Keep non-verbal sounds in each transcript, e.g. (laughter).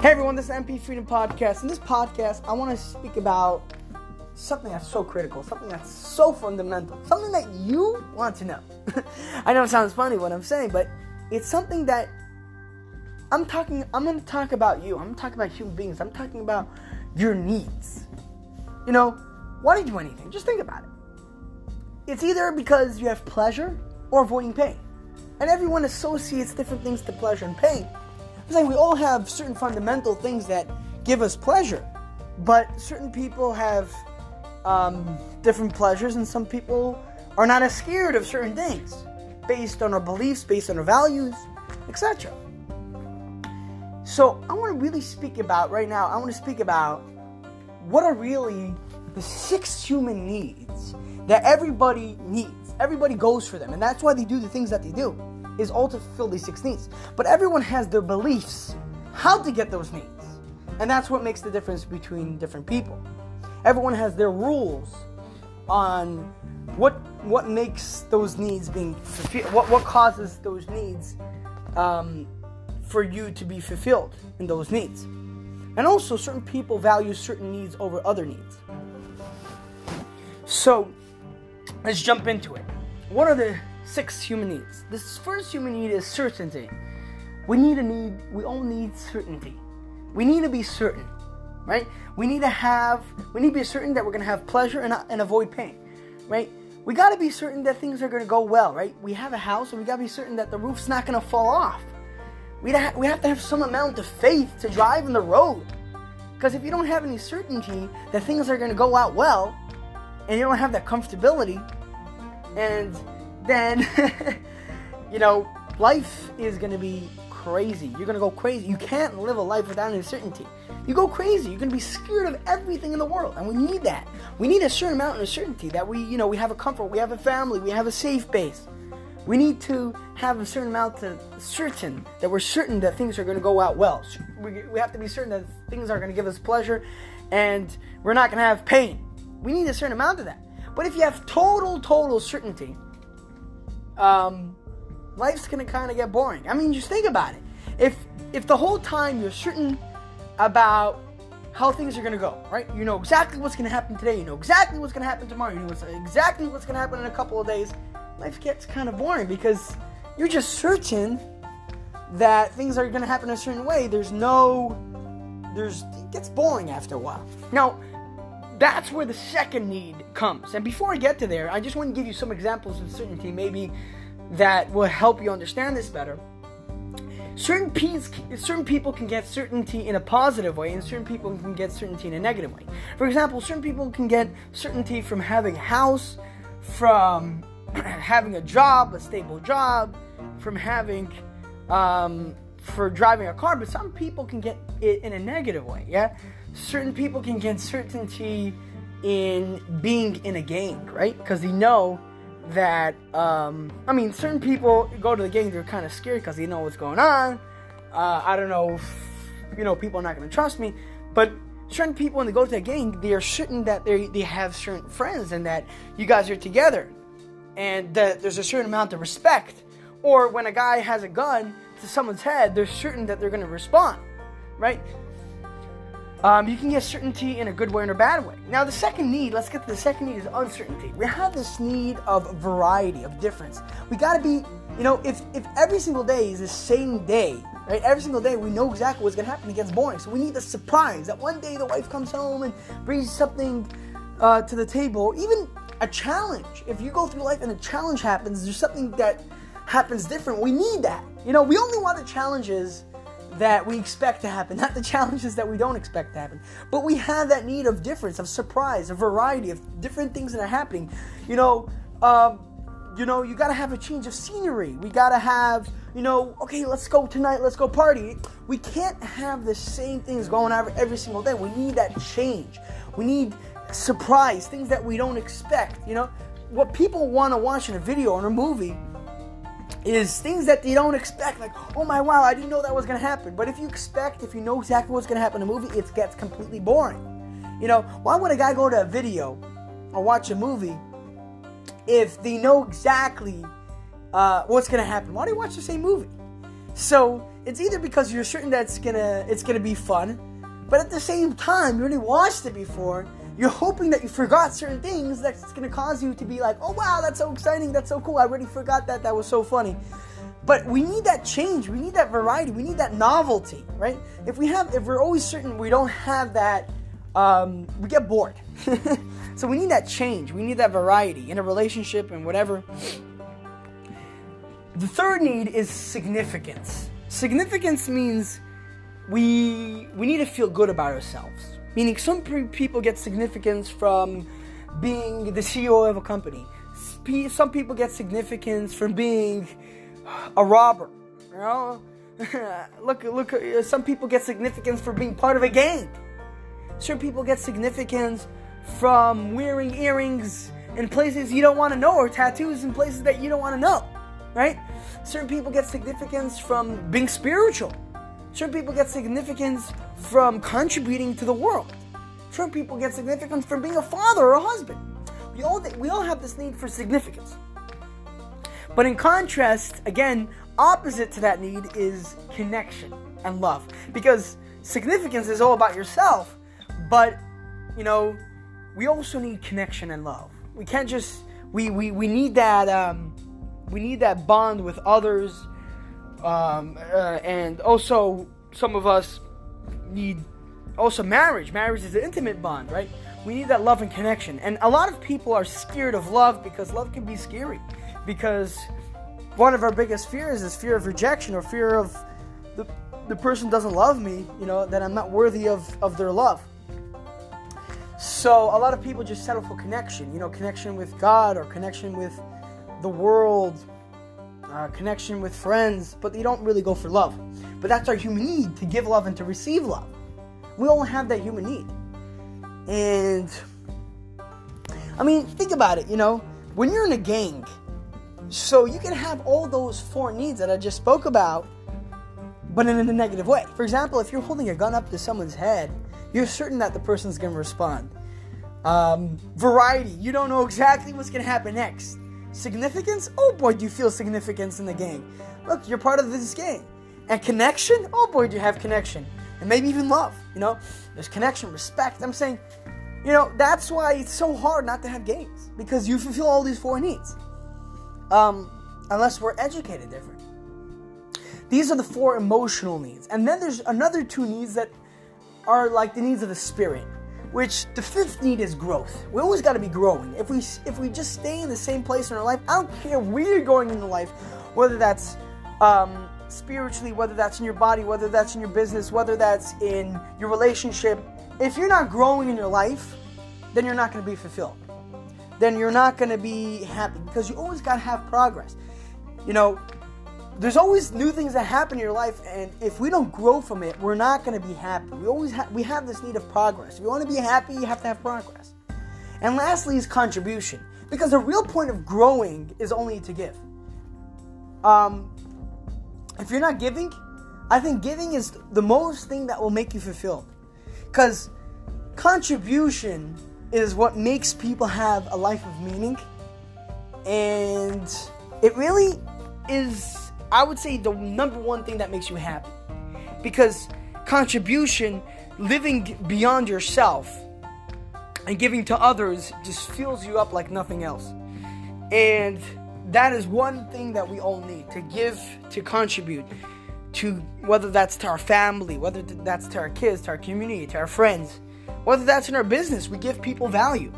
Hey everyone, this is MP Freedom Podcast. In this podcast, I want to speak about something that's so critical, something that's so fundamental, something that you want to know. (laughs) I know it sounds funny what I'm saying, but it's something that I'm talking I'm going to talk about you. I'm talking about human beings. I'm talking about your needs. You know, why do you do anything? Just think about it. It's either because you have pleasure or avoiding pain. And everyone associates different things to pleasure and pain. It's like we all have certain fundamental things that give us pleasure, but certain people have um, different pleasures, and some people are not as scared of certain things based on our beliefs, based on our values, etc. So, I want to really speak about right now, I want to speak about what are really the six human needs that everybody needs. Everybody goes for them, and that's why they do the things that they do is all to fulfill these six needs. But everyone has their beliefs how to get those needs. And that's what makes the difference between different people. Everyone has their rules on what what makes those needs being fulfilled, what, what causes those needs um, for you to be fulfilled in those needs. And also, certain people value certain needs over other needs. So, let's jump into it. What are the six human needs. This first human need is certainty. We need a need, we all need certainty. We need to be certain, right? We need to have, we need to be certain that we're going to have pleasure and, and avoid pain, right? We got to be certain that things are going to go well, right? We have a house and we got to be certain that the roof's not going to fall off. We, ha- we have to have some amount of faith to drive in the road. Because if you don't have any certainty that things are going to go out well, and you don't have that comfortability, and then (laughs) you know life is going to be crazy. You're going to go crazy. You can't live a life without uncertainty. You go crazy. You're going to be scared of everything in the world, and we need that. We need a certain amount of certainty that we, you know, we have a comfort, we have a family, we have a safe base. We need to have a certain amount of certain that we're certain that things are going to go out well. We, have to be certain that things are going to give us pleasure, and we're not going to have pain. We need a certain amount of that. But if you have total, total certainty, um, life's gonna kind of get boring. I mean, just think about it. If if the whole time you're certain about how things are gonna go, right? You know exactly what's gonna happen today. You know exactly what's gonna happen tomorrow. You know exactly what's gonna happen in a couple of days. Life gets kind of boring because you're just certain that things are gonna happen a certain way. There's no, there's it gets boring after a while. Now, that's where the second need comes. And before I get to there, I just want to give you some examples of certainty, maybe that will help you understand this better. Certain, certain people can get certainty in a positive way, and certain people can get certainty in a negative way. For example, certain people can get certainty from having a house, from (clears throat) having a job, a stable job, from having um, for driving a car, but some people can get it in a negative way. Yeah, certain people can get certainty in being in a gang, right? Because they know that. Um, I mean, certain people go to the gang; they're kind of scared because they know what's going on. Uh, I don't know, if, you know, people are not going to trust me, but certain people when they go to the gang, they are certain that they they have certain friends and that you guys are together, and that there's a certain amount of respect. Or when a guy has a gun to someone's head, they're certain that they're going to respond, right? Um, you can get certainty in a good way and a bad way. Now, the second need, let's get to the second need, is uncertainty. We have this need of variety, of difference. We got to be, you know, if, if every single day is the same day, right? Every single day we know exactly what's to happen, it gets boring. So we need the surprise that one day the wife comes home and brings something uh, to the table, even a challenge. If you go through life and a challenge happens, there's something that happens different. We need that. You know, we only want the challenges that we expect to happen, (laughs) not the challenges that we don't expect to happen. But we have that need of difference, of surprise, a variety of different things that are happening. You know, um, you know, you gotta have a change of scenery. We gotta have, you know, okay, let's go tonight, let's go party. We can't have the same things going on every single day. We need that change. We need surprise, things that we don't expect. You know, what people want to watch in a video or a movie is things that you don't expect. Like, oh my wow, I didn't know that was gonna happen. But if you expect, if you know exactly what's gonna happen in a movie, it gets completely boring. You know, why would a guy go to a video or watch a movie if they know exactly uh, what's gonna happen? Why do you watch the same movie? So it's either because you're certain that it's gonna it's gonna be fun, but at the same time you already watched it before. You're hoping that you forgot certain things that's gonna cause you to be like, oh wow, that's so exciting, that's so cool. I already forgot that. That was so funny. But we need that change. We need that variety. We need that novelty, right? If we have, if we're always certain we don't have that, um, we get bored. (laughs) so we need that change. We need that variety in a relationship and whatever. The third need is significance. Significance means we we need to feel good about ourselves. Meaning, some people get significance from being the CEO of a company. Some people get significance from being a robber. You know, (laughs) look, look. Uh, some people get significance for being part of a gang. Certain people get significance from wearing earrings in places you don't want to know, or tattoos in places that you don't want to know. Right? Certain people get significance from being spiritual. Certain people get significance from contributing to the world. Certain people get significance from being a father or a husband. We all, we all have this need for significance. But in contrast, again, opposite to that need is connection and love. Because significance is all about yourself, but you know, we also need connection and love. We can't just we we, we need that um, we need that bond with others, um, uh, and also some of us need also marriage. Marriage is an intimate bond, right? We need that love and connection. And a lot of people are scared of love because love can be scary because one of our biggest fears is fear of rejection or fear of the, the person doesn't love me, you know, that I'm not worthy of, of their love. So a lot of people just settle for connection, you know, connection with God or connection with the world, uh, connection with friends, but they don't really go for love. But that's our human need to give love and to receive love. We all have that human need. And I mean, think about it, you know, when you're in a gang, so you can have all those four needs that I just spoke about, but in a negative way. For example, if you're holding a gun up to someone's head, you're certain that the person's to respond. Um, variety, you don't know exactly what's to happen next. Significance, oh boy, do you feel significance in the gang. Look, you're part of this game. And connection, oh boy, do you have connection. And maybe even love, you know? There's connection, respect. I'm saying, you know, that's why it's so hard not to have games because you fulfill all these four needs um, unless we're educated different. These are the four emotional needs. And then there's another two needs that are like the needs of the spirit, which the fifth need is growth. We always got to be growing. If we if we just stay in the same place in our life, I don't care where you're going in life, whether that's um, spiritually, whether that's in your body, whether that's in your business, whether that's in your relationship. If you're not growing in your life, then you're not going to be fulfilled then you're not going to be happy because you always got to have progress. You know, there's always new things that happen in your life, and if we don't grow from it, we're not going to be happy. We always ha- we have this need of progress. If you want to be happy, you have to have progress. And lastly is contribution, because the real point of growing is only to give. Um, if you're not giving, I think giving is the most thing that will make you fulfilled, because contribution is what makes people have a life of meaning. And it really is, I would say, the number one thing that makes you happy. Because contribution, living beyond yourself, and giving to others just fills you up like nothing else. And that is one thing that we all need to give, to contribute to whether that's to our family, whether that's to our kids, to our community, to our friends whether that's in our business, we give people value.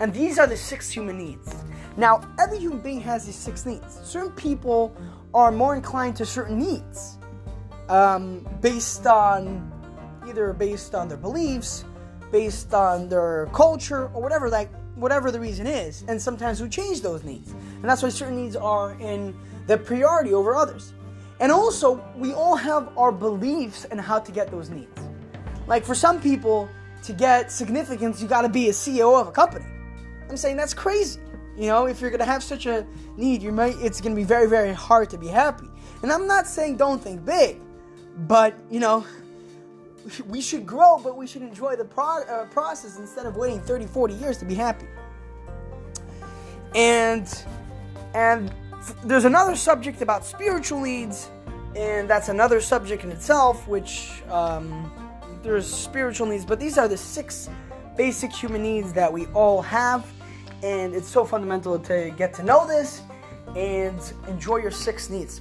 And these are the six human needs. Now, every human being has these six needs. Certain people are more inclined to certain needs um, based on either based on their beliefs, based on their culture, or whatever like whatever the reason is. And sometimes we change those needs, and that's why certain needs are in the priority over others. And also, we all have our beliefs and how to get those needs. Like for some people, to get significance, you got to be a CEO of a company. I'm saying that's crazy. You know, if you're gonna have such a need, you might it's gonna be very, very hard to be happy. And I'm not saying don't think big, but you know, we should grow, but we should enjoy the pro- uh, process instead of waiting 30, 40 years to be happy. And and there's another subject about spiritual needs and that's another subject in itself, which um, there's spiritual needs, but these are the six basic human needs that we all have, and it's so fundamental to get to know this and enjoy your six needs.